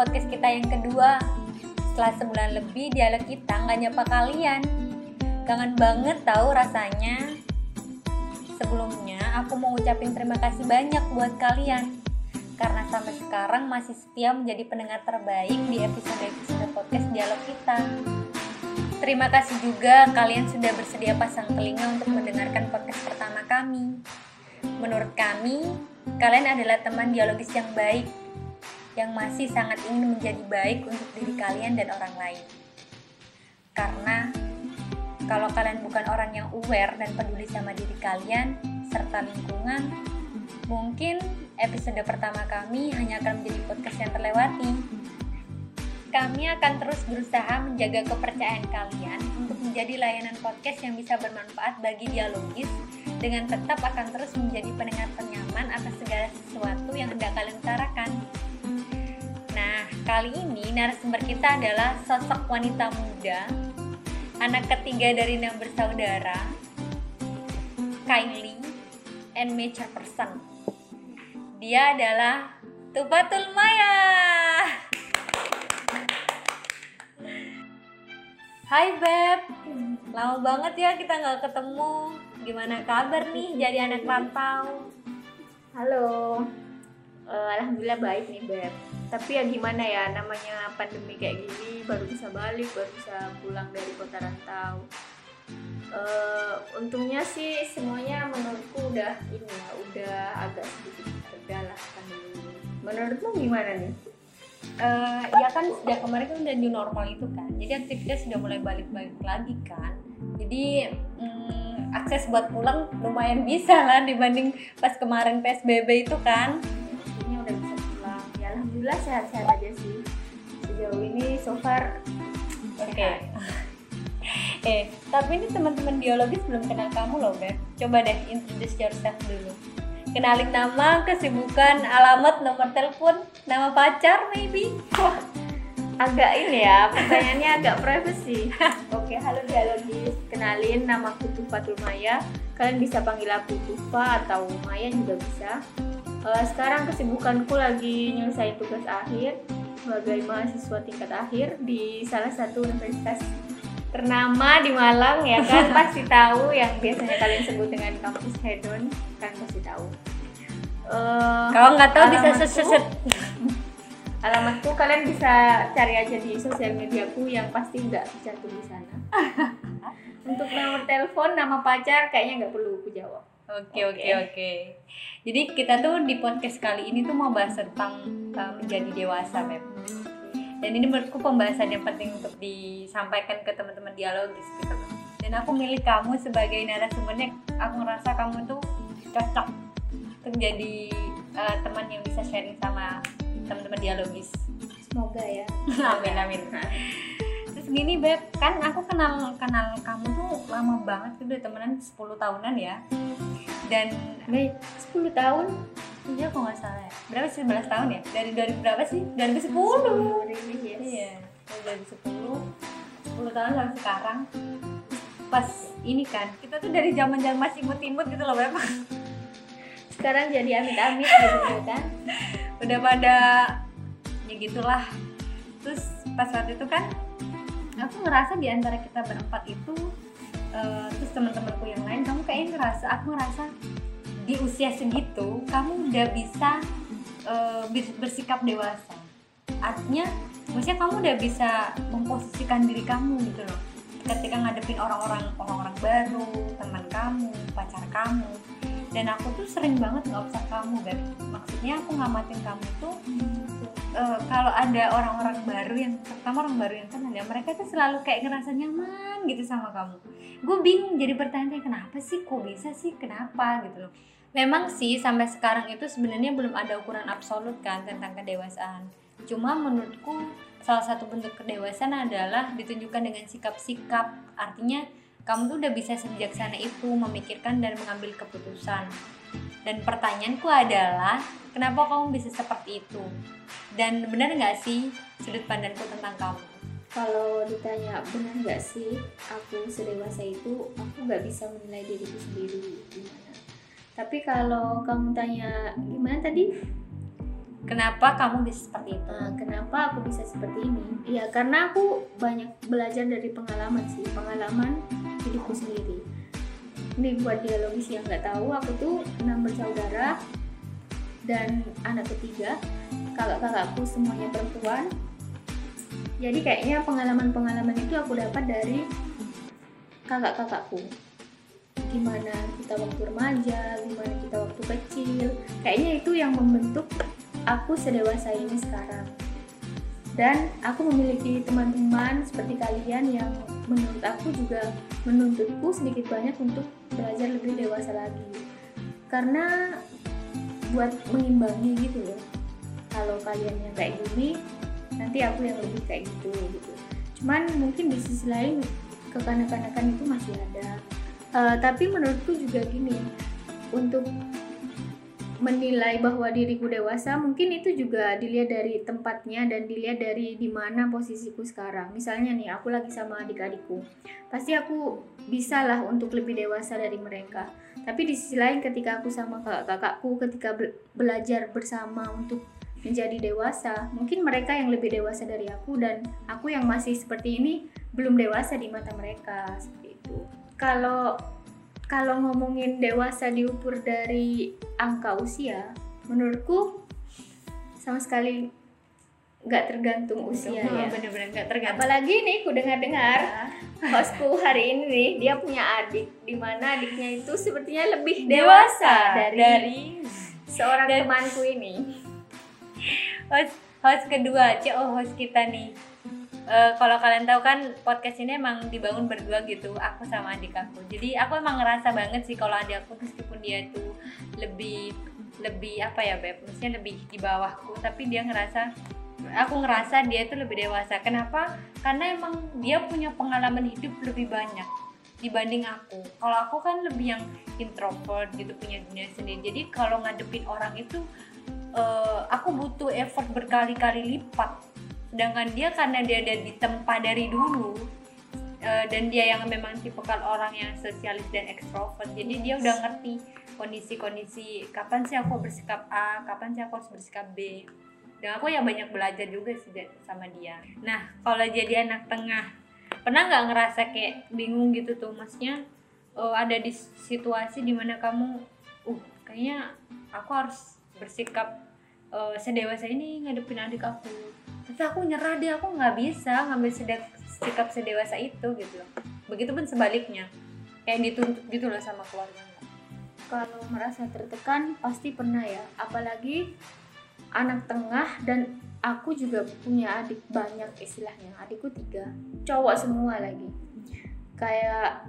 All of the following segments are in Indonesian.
podcast kita yang kedua. Setelah sebulan lebih dialog kita nggak nyapa kalian. Kangen banget tahu rasanya. Sebelumnya aku mau ucapin terima kasih banyak buat kalian. Karena sampai sekarang masih setia menjadi pendengar terbaik di episode-episode podcast dialog kita. Terima kasih juga kalian sudah bersedia pasang telinga untuk mendengarkan podcast pertama kami. Menurut kami, kalian adalah teman dialogis yang baik yang masih sangat ingin menjadi baik untuk diri kalian dan orang lain. Karena kalau kalian bukan orang yang aware dan peduli sama diri kalian serta lingkungan, mungkin episode pertama kami hanya akan menjadi podcast yang terlewati. Kami akan terus berusaha menjaga kepercayaan kalian untuk menjadi layanan podcast yang bisa bermanfaat bagi dialogis dengan tetap akan terus menjadi pendengar ternyaman atas segala sesuatu yang hendak kalian utarakan. Kali ini narasumber kita adalah sosok wanita muda, anak ketiga dari enam bersaudara, Kylie, and mature person. Dia adalah Tupatul Maya. Hai Beb, lama banget ya kita nggak ketemu. Gimana kabar nih jadi anak rantau? Halo, uh, alhamdulillah baik nih Beb. Tapi ya gimana ya, namanya pandemi kayak gini baru bisa balik, baru bisa pulang dari kota rantau. Uh, untungnya sih semuanya menurutku udah ini ya, udah agak sedikit reda lah pandemi. Menurutmu gimana nih? Uh, ya kan sejak kemarin kan udah new normal itu kan, jadi aktivitas sudah mulai balik-balik lagi kan. Jadi um, akses buat pulang lumayan bisa lah dibanding pas kemarin PSBB itu kan alhamdulillah sehat-sehat aja sih. Sejauh ini so far oke. okay. eh tapi ini teman-teman biologis belum kenal kamu loh Beb. Coba deh introduce yourself dulu. Kenalin nama kesibukan alamat nomor telepon nama pacar maybe. Agak ini ya pertanyaannya agak privacy. Oke halo dialogis kenalin nama aku Tufa Maya kalian bisa panggil aku Tufa atau Maya juga bisa uh, sekarang kesibukanku lagi nyelesain tugas akhir sebagai mahasiswa tingkat akhir di salah satu universitas ternama di Malang ya kan? Pasti tahu yang biasanya kalian sebut dengan kampus Hedon kan pasti tahu. Uh, kalau nggak tahu bisa seset alamatku kalian bisa cari aja di sosial mediaku yang pasti nggak tercantum di sana. Untuk nomor telepon nama pacar kayaknya nggak perlu aku Oke oke oke. Jadi kita tuh di podcast kali ini tuh mau bahas tentang uh, menjadi dewasa, Beb. Dan ini menurutku pembahasan yang penting untuk disampaikan ke teman-teman dialogis gitu. Dan aku milih kamu sebagai narasumbernya. Aku ngerasa kamu tuh cocok untuk jadi uh, teman yang bisa sharing sama teman-teman dialogis. Semoga ya. amin amin. Terus gini Beb, kan aku kenal kenal kamu tuh lama banget udah temenan 10 tahunan ya dan Baik, 10 tahun? Iya kok nggak salah ya. Berapa sih 11 tahun ya? Dari 2000 berapa sih? 2010 really, yes. iya dari 2010 10 tahun sampai sekarang. Pas ini kan kita tuh dari zaman zaman masih imut-imut gitu loh berapa sekarang jadi amit-amit gitu kan? Udah pada ya gitulah. Terus pas waktu itu kan aku ngerasa di antara kita berempat itu uh, terus teman-temanku yang lain kamu kayaknya ngerasa aku ngerasa di usia segitu kamu udah bisa uh, bersikap dewasa. Artinya maksudnya kamu udah bisa memposisikan diri kamu gitu loh. Ketika ngadepin orang-orang orang-orang baru teman kamu pacar kamu. Dan aku tuh sering banget nggak usah kamu kan maksudnya aku ngamatin kamu tuh uh, kalau ada orang-orang baru yang pertama orang baru yang kenal ya mereka tuh selalu kayak ngerasa nyaman gitu sama kamu. Gue bingung jadi bertanya kenapa sih? Kok bisa sih? Kenapa? gitu loh. Memang sih sampai sekarang itu sebenarnya belum ada ukuran absolut kan tentang kedewasaan. Cuma menurutku salah satu bentuk kedewasaan adalah ditunjukkan dengan sikap-sikap. Artinya kamu tuh udah bisa sebijaksana itu memikirkan dan mengambil keputusan dan pertanyaanku adalah kenapa kamu bisa seperti itu? Dan benar nggak sih sudut pandangku tentang kamu? Kalau ditanya benar nggak sih aku sedewasa itu aku nggak bisa menilai diriku sendiri gimana. Tapi kalau kamu tanya gimana tadi? Kenapa kamu bisa seperti itu? Nah, kenapa aku bisa seperti ini? Ya karena aku banyak belajar dari pengalaman sih, pengalaman hidupku sendiri. Ini buat dialogis yang nggak tahu, aku tuh enam bersaudara dan anak ketiga. Kakak-kakakku semuanya perempuan. Jadi kayaknya pengalaman-pengalaman itu aku dapat dari kakak-kakakku. Gimana kita waktu remaja, gimana kita waktu kecil. Kayaknya itu yang membentuk aku sedewasa ini sekarang. Dan aku memiliki teman-teman seperti kalian yang menurut aku juga menuntutku sedikit banyak untuk belajar lebih dewasa lagi. Karena buat mengimbangi gitu loh. Kalau kalian yang kayak gini, nanti aku yang lebih kayak gitu gitu. Cuman mungkin di sisi lain kekanak-kanakan itu masih ada. Eh, tapi menurutku juga gini, untuk menilai bahwa diriku dewasa mungkin itu juga dilihat dari tempatnya dan dilihat dari di mana posisiku sekarang. Misalnya nih aku lagi sama adik-adikku. Pasti aku bisa lah untuk lebih dewasa dari mereka. Tapi di sisi lain ketika aku sama kakak-kakakku ketika be- belajar bersama untuk menjadi dewasa mungkin mereka yang lebih dewasa dari aku dan aku yang masih seperti ini belum dewasa di mata mereka seperti itu. Kalau kalau ngomongin dewasa diukur dari angka usia, menurutku sama sekali nggak tergantung usia ya. bener-bener nggak tergantung Apalagi nih, ku dengar-dengar hostku hari ini nih, dia punya adik, di mana adiknya itu sepertinya lebih dewasa dari, dari seorang dan- temanku ini. host host kedua Cik, oh host kita nih Eh, kalau kalian tahu kan podcast ini emang dibangun berdua gitu aku sama adik aku. Jadi aku emang ngerasa banget sih kalau adik aku meskipun dia tuh lebih lebih apa ya beb? Maksudnya lebih di bawahku tapi dia ngerasa aku ngerasa dia tuh lebih dewasa. Kenapa? Karena emang dia punya pengalaman hidup lebih banyak dibanding aku. Kalau aku kan lebih yang introvert gitu punya dunia sendiri. Jadi kalau ngadepin orang itu eh, aku butuh effort berkali-kali lipat sedangkan dia karena dia ada di tempat dari dulu eh, dan dia yang memang tipe orang yang sosialis dan ekstrovert jadi dia udah ngerti kondisi-kondisi kapan sih aku bersikap A kapan sih aku harus bersikap B. Dan aku yang banyak belajar juga sih sama dia. Nah kalau jadi anak tengah pernah nggak ngerasa kayak bingung gitu tuh? Maksudnya eh, ada di situasi di mana kamu uh kayaknya aku harus bersikap eh, sedewasa ini ngadepin adik aku tapi aku nyerah deh aku nggak bisa ngambil sede- sikap sedewasa itu gitu. Loh begitupun sebaliknya kayak dituntut gitu loh sama keluarga. Kalau merasa tertekan pasti pernah ya, apalagi anak tengah dan aku juga punya adik banyak istilahnya, adikku tiga, cowok semua lagi. Kayak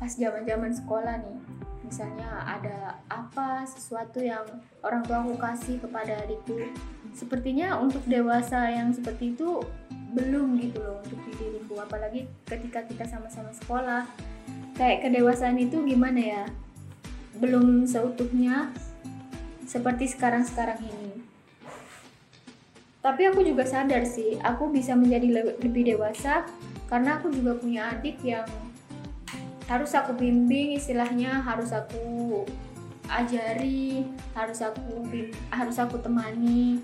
pas zaman-zaman sekolah nih, misalnya ada apa sesuatu yang orang tua aku kasih kepada adikku, sepertinya untuk dewasa yang seperti itu belum gitu loh untuk di diriku, apalagi ketika kita sama-sama sekolah. Kayak kedewasaan itu gimana ya? belum seutuhnya seperti sekarang-sekarang ini. Tapi aku juga sadar sih, aku bisa menjadi le- lebih dewasa karena aku juga punya adik yang harus aku bimbing istilahnya, harus aku ajari, harus aku harus aku temani.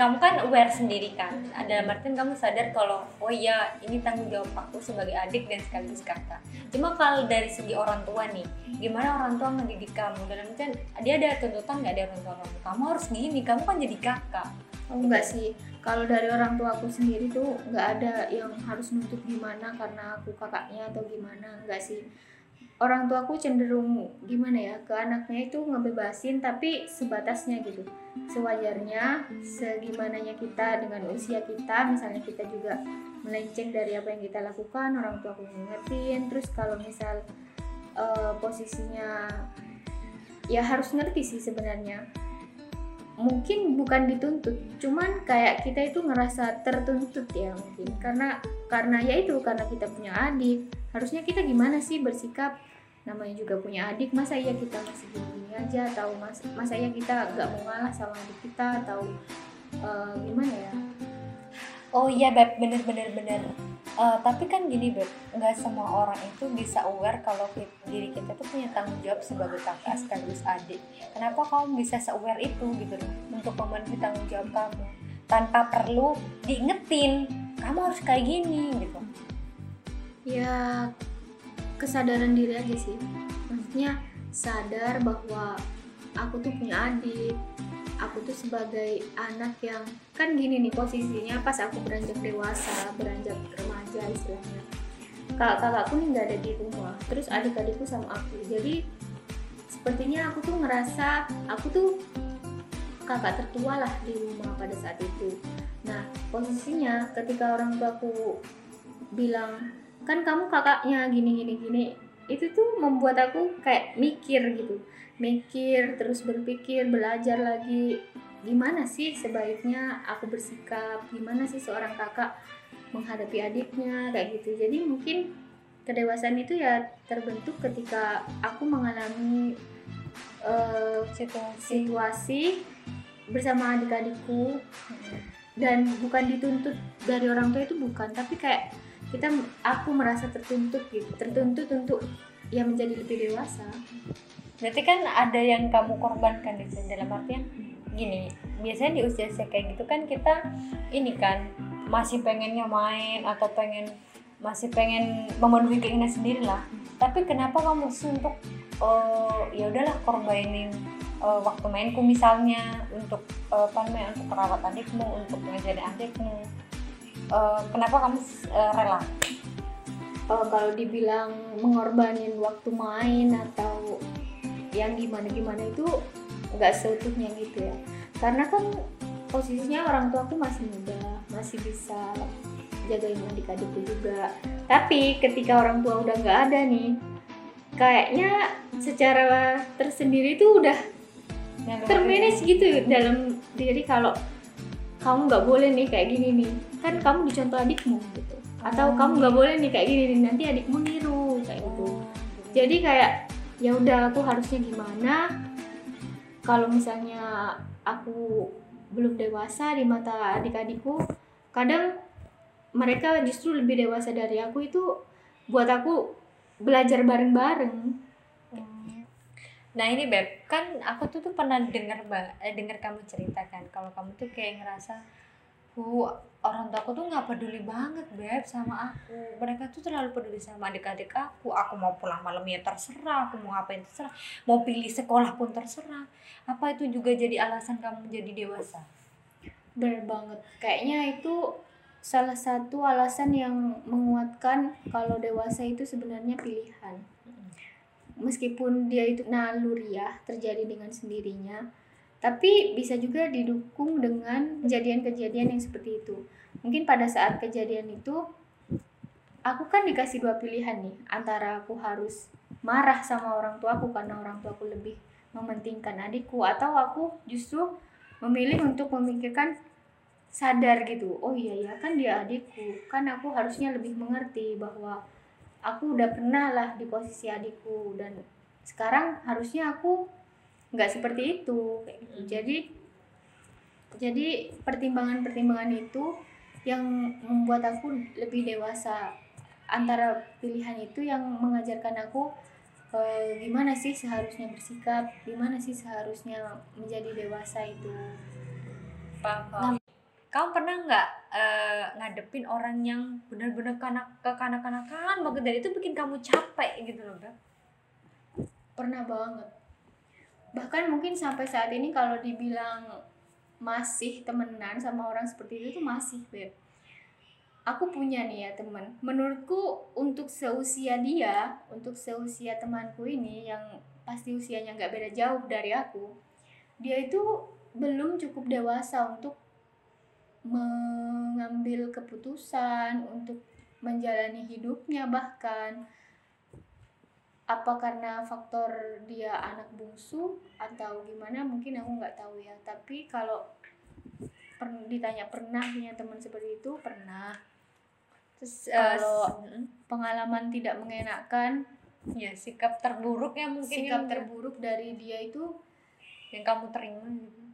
kamu kan aware sendiri kan? Ada artian kamu sadar kalau oh iya ini tanggung jawab aku sebagai adik dan sekaligus kakak. Cuma kalau dari segi orang tua nih gimana orang tua mendidik kamu? Dalam artian dia ada tuntutan nggak dari orang tua kamu? Kamu harus gini kamu kan jadi kakak. Oh enggak sih, kalau dari orang tua aku sendiri tuh nggak ada yang harus nuntut gimana karena aku kakaknya atau gimana, enggak sih. Orang tua aku cenderung gimana ya ke anaknya itu ngebebasin tapi sebatasnya gitu. Sewajarnya, segimananya kita dengan usia kita, misalnya kita juga melenceng dari apa yang kita lakukan, orang tua aku ngertiin. Terus kalau misal eh, posisinya ya harus ngerti sih sebenarnya mungkin bukan dituntut cuman kayak kita itu ngerasa tertuntut ya mungkin karena karena ya itu karena kita punya adik harusnya kita gimana sih bersikap? Namanya juga punya adik masa iya kita masih gini aja? Atau mas masa iya kita nggak mau ngalah sama adik kita? Atau eh, gimana ya? Oh iya beb. Bener bener bener. Eh, tapi kan gini beb. Nggak semua orang itu bisa aware kalau diri kita tuh punya tanggung jawab sebagai kakak sekaligus adik. Kenapa kamu bisa se-aware itu gitu loh? Untuk memenuhi tanggung jawab kamu. Tanpa perlu diingetin kamu harus kayak gini gitu ya kesadaran diri aja sih. Maksudnya sadar bahwa aku tuh punya adik aku tuh sebagai anak yang kan gini nih posisinya pas aku beranjak dewasa beranjak remaja istilahnya. Kakak-kakakku nih nggak ada di rumah terus adik-adikku sama aku. Jadi sepertinya aku tuh ngerasa aku tuh kakak tertua lah di rumah pada saat itu. Nah posisinya ketika orang tuaku bilang kan kamu kakaknya gini gini gini. Itu tuh membuat aku kayak mikir gitu. Mikir terus berpikir belajar lagi. Gimana sih sebaiknya aku bersikap? Gimana sih seorang kakak menghadapi adiknya? Kayak gitu. Jadi mungkin kedewasaan itu ya terbentuk ketika aku mengalami eh, situasi. situasi bersama adik-adikku. Dan bukan dituntut dari orang tua itu bukan tapi kayak kita aku merasa tertuntut gitu tertuntut untuk ya menjadi lebih dewasa. Berarti kan ada yang kamu korbankan di sini dalam artian gini biasanya di usia usia kayak gitu kan kita ini kan masih pengennya main atau pengen masih pengen memenuhi keinginan sendiri lah. Tapi kenapa kamu mutusin untuk eh, ya udahlah korbanin eh, waktu mainku misalnya untuk eh, apa namanya untuk merawat adikmu untuk ngajarin adikmu Eh, kenapa kamu eh, rela? Eh, kalau dibilang mengorbanin waktu main atau yang gimana gimana itu nggak seutuhnya gitu ya. Karena kan posisinya orang tua aku masih muda masih bisa jagain adik-adikku juga. Tapi ketika orang tua udah nggak ada nih kayaknya secara tersendiri tuh udah termanage gitu dalam diri kalau kamu nggak boleh nih kayak gini nih kan kamu dicontoh adikmu gitu. Atau Hmm. kamu nggak boleh nih kayak gini nih nanti adikmu niru kayak gitu. Jadi kayak ya udah aku harusnya gimana? Kalau misalnya aku belum dewasa di mata adik-adikku kadang mereka justru lebih dewasa dari aku itu buat aku belajar bareng-bareng. Hmm. Nah ini beb, kan aku tuh tuh pernah dengar eh, dengar kamu ceritakan kalau kamu tuh kayak ngerasa, uh orang tua aku tuh nggak peduli banget beb sama aku. Mereka tuh terlalu peduli sama adik-adik aku. Aku mau pulang malam ya terserah, aku mau ngapain terserah, mau pilih sekolah pun terserah. Apa itu juga jadi alasan kamu jadi dewasa? Bener banget. Kayaknya itu salah satu alasan yang menguatkan kalau dewasa itu sebenarnya pilihan. Meskipun dia itu naluriah terjadi dengan sendirinya, tapi bisa juga didukung dengan kejadian-kejadian yang seperti itu. Mungkin pada saat kejadian itu aku kan dikasih dua pilihan nih, antara aku harus marah sama orang tuaku karena orang tuaku lebih mementingkan adikku atau aku justru memilih untuk memikirkan sadar gitu. Oh iya ya kan dia adikku. Kan aku harusnya lebih mengerti bahwa aku udah pernah lah di posisi adikku. Dan sekarang harusnya aku nggak seperti itu kayak gitu. Hmm. jadi jadi pertimbangan-pertimbangan itu yang membuat aku lebih dewasa antara pilihan itu yang mengajarkan aku eh, gimana sih seharusnya bersikap gimana sih seharusnya menjadi dewasa itu Paham. Kamu pernah nggak eh, ngadepin orang yang benar-benar kanak kekanak-kanakan banget dan itu bikin kamu capek gitu loh beb? pernah banget bahkan mungkin sampai saat ini kalau dibilang masih temenan sama orang seperti itu tuh masih beb. Aku punya nih ya teman. Menurutku untuk seusia dia untuk seusia temanku ini yang pasti usianya nggak beda jauh dari aku dia itu belum cukup dewasa untuk mengambil keputusan untuk menjalani hidupnya bahkan apa karena faktor dia anak bungsu atau gimana? Mungkin aku nggak tahu ya. Tapi kalau per- ditanya pernah punya teman seperti itu pernah. Terus Kalau- eh, pengalaman tidak mengenakan ya sikap terburuk ya mungkin sikap yang, terburuk dari dia itu yang kamu terima gitu.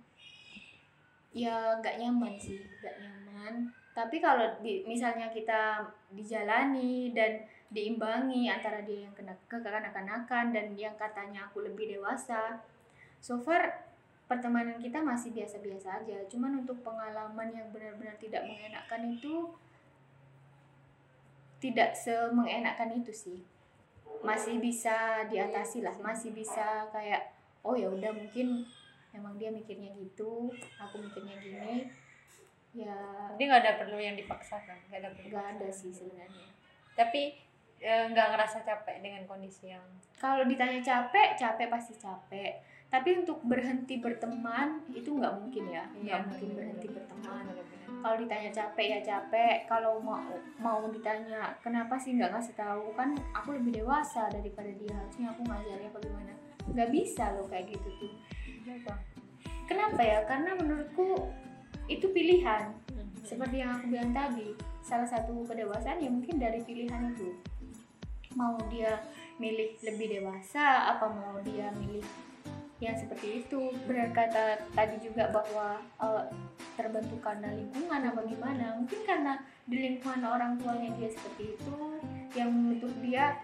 ya nggak nyaman sih nggak nyaman. Tapi kalau di, misalnya kita dijalani dan diimbangi antara dia yang kena kekanak-kanakan dan yang katanya aku lebih dewasa. So far pertemanan kita masih biasa-biasa aja. Cuman untuk pengalaman yang benar-benar tidak mengenakan itu tidak semengenakan itu sih. Masih bisa diatasi lah. Masih bisa kayak oh ya udah mungkin emang dia mikirnya gitu aku mikirnya gini. Ya. Jadi nggak ada perlu yang dipaksakan, nggak ada perlu. nggak ada sih sebenarnya. Tapi eh, nggak ngerasa capek dengan kondisi yang kalau ditanya capek capek pasti capek. Tapi untuk berhenti berteman itu nggak mungkin ya. Nggak mungkin berhenti berteman. Kalau ditanya capek ya capek. Kalau mau mau ditanya kenapa sih nggak ngasih tahu? Kan aku lebih dewasa daripada dia. Harusnya aku ngajarnya bagaimana. Nggak bisa loh kayak gitu tuh. Kenapa? kenapa ya? Karena menurutku itu pilihan. Hmm. seperti yang aku bilang tadi salah satu kedewasaan ya mungkin dari pilihan itu mau dia milih lebih dewasa apa mau dia milih yang seperti itu benar kata tadi juga bahwa eh, terbentuk karena lingkungan apa gimana mungkin karena di lingkungan orang tuanya dia seperti itu yang membentuk dia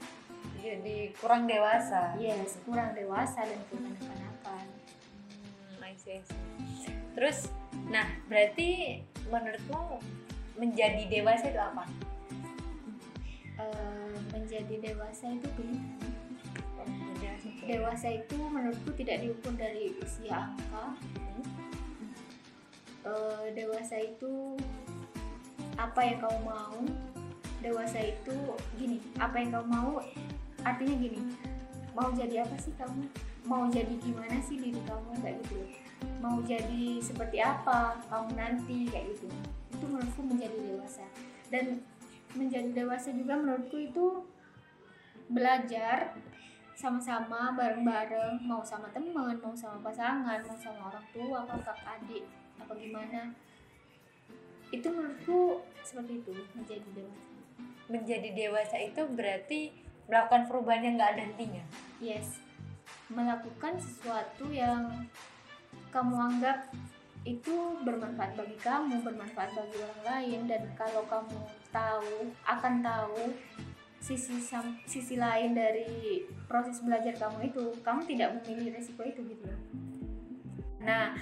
Jadi kurang dewasa. yes kurang dewasa dan kekanak-kanakan Hmm, I see, I see. Terus, nah berarti menurutmu menjadi dewasa itu apa? Eh, menjadi dewasa itu pilihan Dewasa. dewasa itu menurutku tidak diukur dari usia angka. Eh, dewasa itu apa yang kau mau? Dewasa itu gini apa yang kau mau? Artinya gini mau jadi apa sih kamu? Mau jadi gimana sih diri kamu? Kayak gitu. Mau jadi seperti apa kamu nanti? Kayak gitu. Itu menurutku menjadi dewasa. Dan menjadi dewasa juga menurutku itu belajar sama-sama bareng-bareng mau sama teman mau sama pasangan mau sama orang tua kakak adik apa gimana. Itu menurutku seperti itu menjadi dewasa. Menjadi dewasa itu berarti melakukan perubahan yang nggak ada hentinya. yes. Melakukan sesuatu yang kamu anggap itu bermanfaat bagi kamu bermanfaat bagi orang lain dan kalau kamu tahu akan tahu sisi sisi lain dari proses belajar kamu itu kamu tidak memilih resiko itu gitu loh nah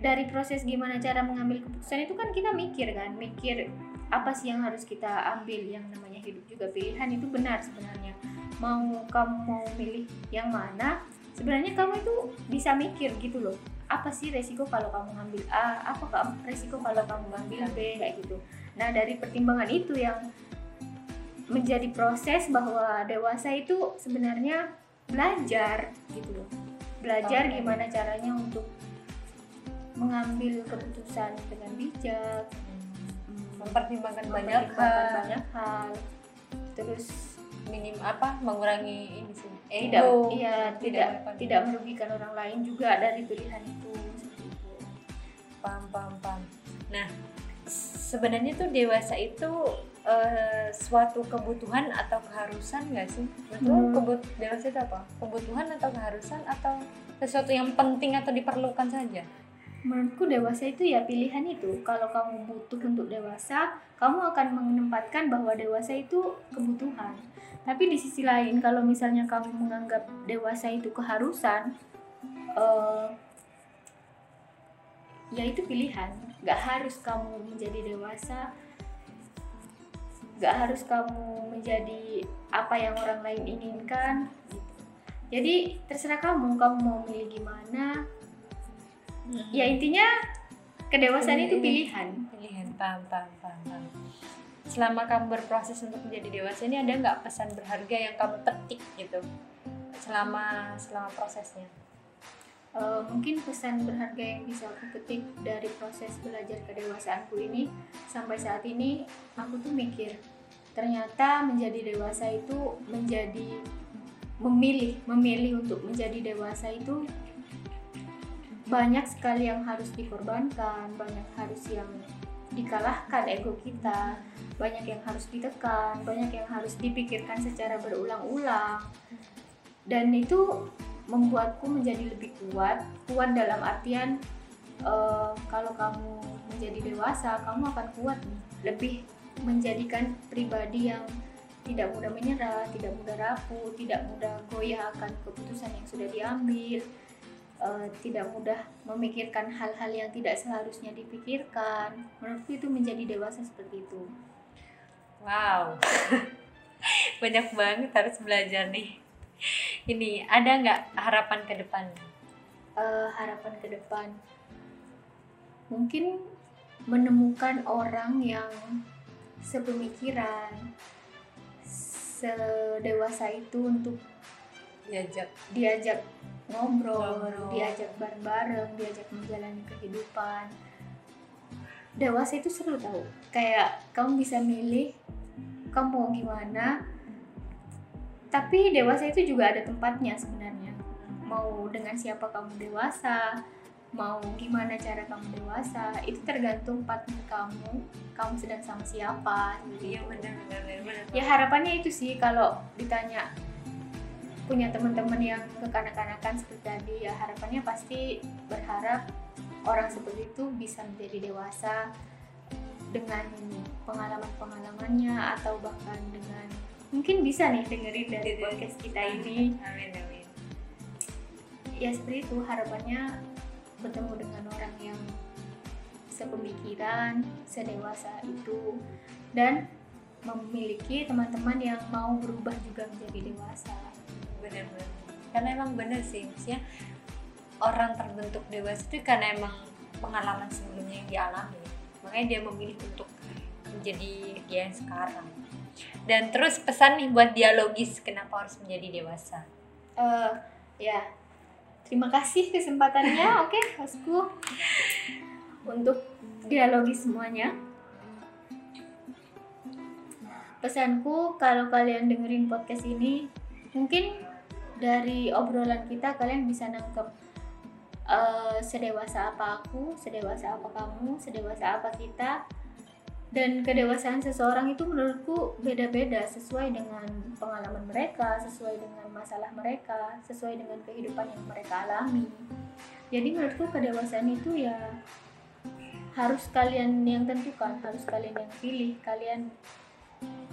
dari proses gimana cara mengambil keputusan itu kan kita mikir kan mikir apa sih yang harus kita ambil yang namanya hidup juga. Pilihan itu benar sebenarnya. Mau kamu mau milih yang mana sebenarnya kamu itu bisa mikir gitu loh. Apa sih resiko kalau kamu ngambil A apa resiko kalau kamu ngambil B kayak gitu. Nah dari pertimbangan itu yang menjadi proses bahwa dewasa itu sebenarnya belajar gitu loh. Belajar gimana caranya untuk mengambil keputusan dengan bijak mm, Mempertimbangkan banyak mempertimbangkan hal, banyak hal. Terus minim apa mengurangi ini sih. tidak ego. iya tidak tidak merugikan orang lain juga dari pilihan itu. Paham paham paham. Nah sebenarnya tuh dewasa itu eh, suatu kebutuhan atau keharusan nggak sih? Betul Hmm. kebut dewasa itu apa? Kebutuhan atau keharusan atau sesuatu yang penting atau diperlukan saja? Menurutku dewasa itu ya pilihan itu. Kalau kamu butuh untuk dewasa kamu akan menempatkan bahwa dewasa itu kebutuhan. Tapi di sisi lain kalau misalnya kamu menganggap dewasa itu keharusan eh, ya itu pilihan. Nggak harus kamu menjadi dewasa nggak harus kamu menjadi apa yang orang lain inginkan gitu. jadi terserah kamu kamu mau milih gimana. Ya intinya kedewasaan itu Ini- pilihan. Pilihan paham paham paham, paham. selama kamu berproses untuk menjadi dewasa ini ada nggak pesan berharga yang kamu petik gitu? Selama selama prosesnya Eh, mungkin pesan berharga yang bisa aku petik dari proses belajar kedewasaanku ini sampai saat ini aku tuh mikir ternyata menjadi dewasa itu menjadi memilih memilih untuk menjadi dewasa itu banyak sekali yang harus dikorbankan banyak harus yang dikalahkan ego kita banyak yang harus ditekan banyak yang harus dipikirkan secara berulang-ulang. Dan itu membuatku menjadi lebih kuat kuat dalam artian eh, kalau kamu menjadi dewasa kamu akan kuat nih lebih menjadikan pribadi yang tidak mudah menyerah, tidak mudah rapuh, tidak mudah goyah akan keputusan yang sudah diambil, uh, tidak mudah memikirkan hal-hal yang tidak seharusnya dipikirkan. Menurutku itu menjadi dewasa seperti itu. Wow, banyak banget harus belajar nih. Ini ada nggak harapan ke depan? Uh, harapan ke depan, mungkin menemukan orang yang sepemikiran, sedewasa itu untuk diajak diajak ngobrol, ngobrol. diajak bareng-bareng, diajak menjalani kehidupan. Dewasa itu seru tau. Kayak kamu bisa milih kamu mau gimana. Tapi dewasa itu juga ada tempatnya sebenarnya. Mau dengan siapa kamu dewasa, mau gimana cara kamu dewasa itu tergantung partner kamu kamu sedang sama siapa iya benar benar benar ya harapannya itu sih kalau ditanya punya teman-teman yang kekanak-kanakan seperti tadi ya harapannya pasti berharap orang seperti itu bisa menjadi dewasa dengan pengalaman-pengalamannya atau bahkan dengan mungkin bisa nih dengerin dari podcast kita ini amin amin ya seperti itu harapannya bertemu dengan orang yang sepemikiran, sedewasa itu dan memiliki teman-teman yang mau berubah juga menjadi dewasa. Benar-benar. Karena emang benar sih, maksudnya orang terbentuk dewasa itu karena emang pengalaman sebelumnya yang dialami. Makanya dia memilih untuk menjadi dia yang sekarang. Dan terus pesan nih buat dialogis kenapa harus menjadi dewasa? Uh, ya, Terima kasih kesempatannya, oke, okay, hostku. Untuk dialogi semuanya. Pesanku kalau kalian dengerin podcast ini, mungkin dari obrolan kita kalian bisa nangkep uh, sedewasa apa aku, sedewasa apa kamu, sedewasa apa kita, dan kedewasaan seseorang itu menurutku beda-beda sesuai dengan pengalaman mereka, sesuai dengan masalah mereka, sesuai dengan kehidupan yang mereka alami. Jadi menurutku kedewasaan itu ya harus kalian yang tentukan, harus kalian yang pilih, kalian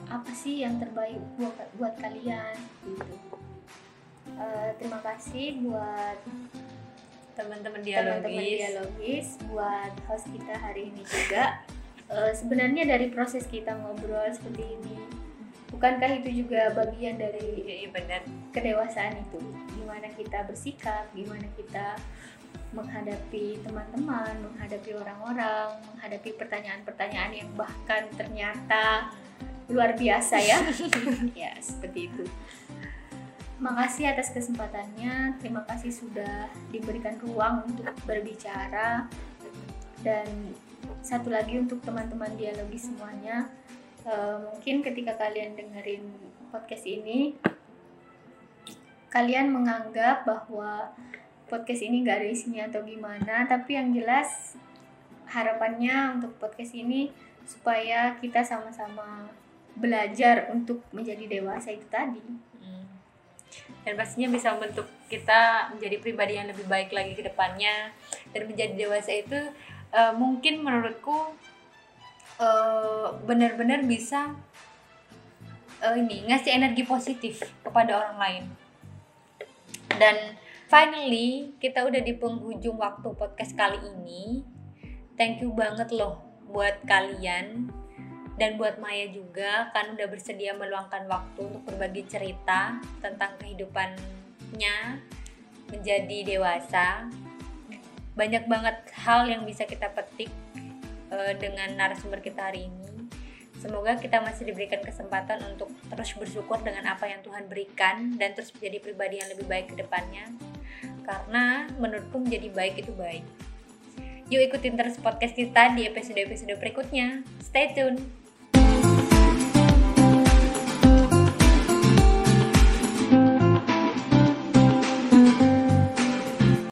apa sih yang terbaik buat buat kalian gitu. Uh, terima kasih buat teman-teman dialogis. teman-teman dialogis buat host kita hari ini juga uh, sebenarnya dari proses kita ngobrol seperti ini bukankah itu juga bagian dari ya, benar. kedewasaan itu gimana kita bersikap gimana kita menghadapi teman-teman menghadapi orang-orang menghadapi pertanyaan-pertanyaan yang bahkan ternyata luar biasa ya ya seperti itu Makasih atas kesempatannya. Terima kasih sudah diberikan ruang untuk berbicara dan satu lagi untuk teman-teman dialogi semuanya. Uh, mungkin ketika kalian dengerin podcast ini kalian menganggap bahwa podcast ini gak ada isinya atau gimana tapi yang jelas harapannya untuk podcast ini supaya kita sama-sama belajar untuk menjadi dewasa itu tadi. Hmm. dan pastinya bisa membentuk kita menjadi pribadi yang lebih baik lagi ke depannya. Dan menjadi dewasa itu uh, mungkin menurutku uh, benar-benar bisa uh, ini ngasih energi positif kepada orang lain. Dan finally kita udah di penghujung waktu podcast kali ini. Thank you banget loh buat kalian dan buat Maya juga kan udah bersedia meluangkan waktu untuk berbagi cerita tentang kehidupannya menjadi dewasa banyak banget hal yang bisa kita petik uh, dengan narasumber kita hari ini. Semoga kita masih diberikan kesempatan untuk terus bersyukur dengan apa yang Tuhan berikan dan terus menjadi pribadi yang lebih baik ke depannya. Karena menurutku menjadi baik itu baik. Yuk ikutin terus podcast kita di episode-episode berikutnya. Stay tune!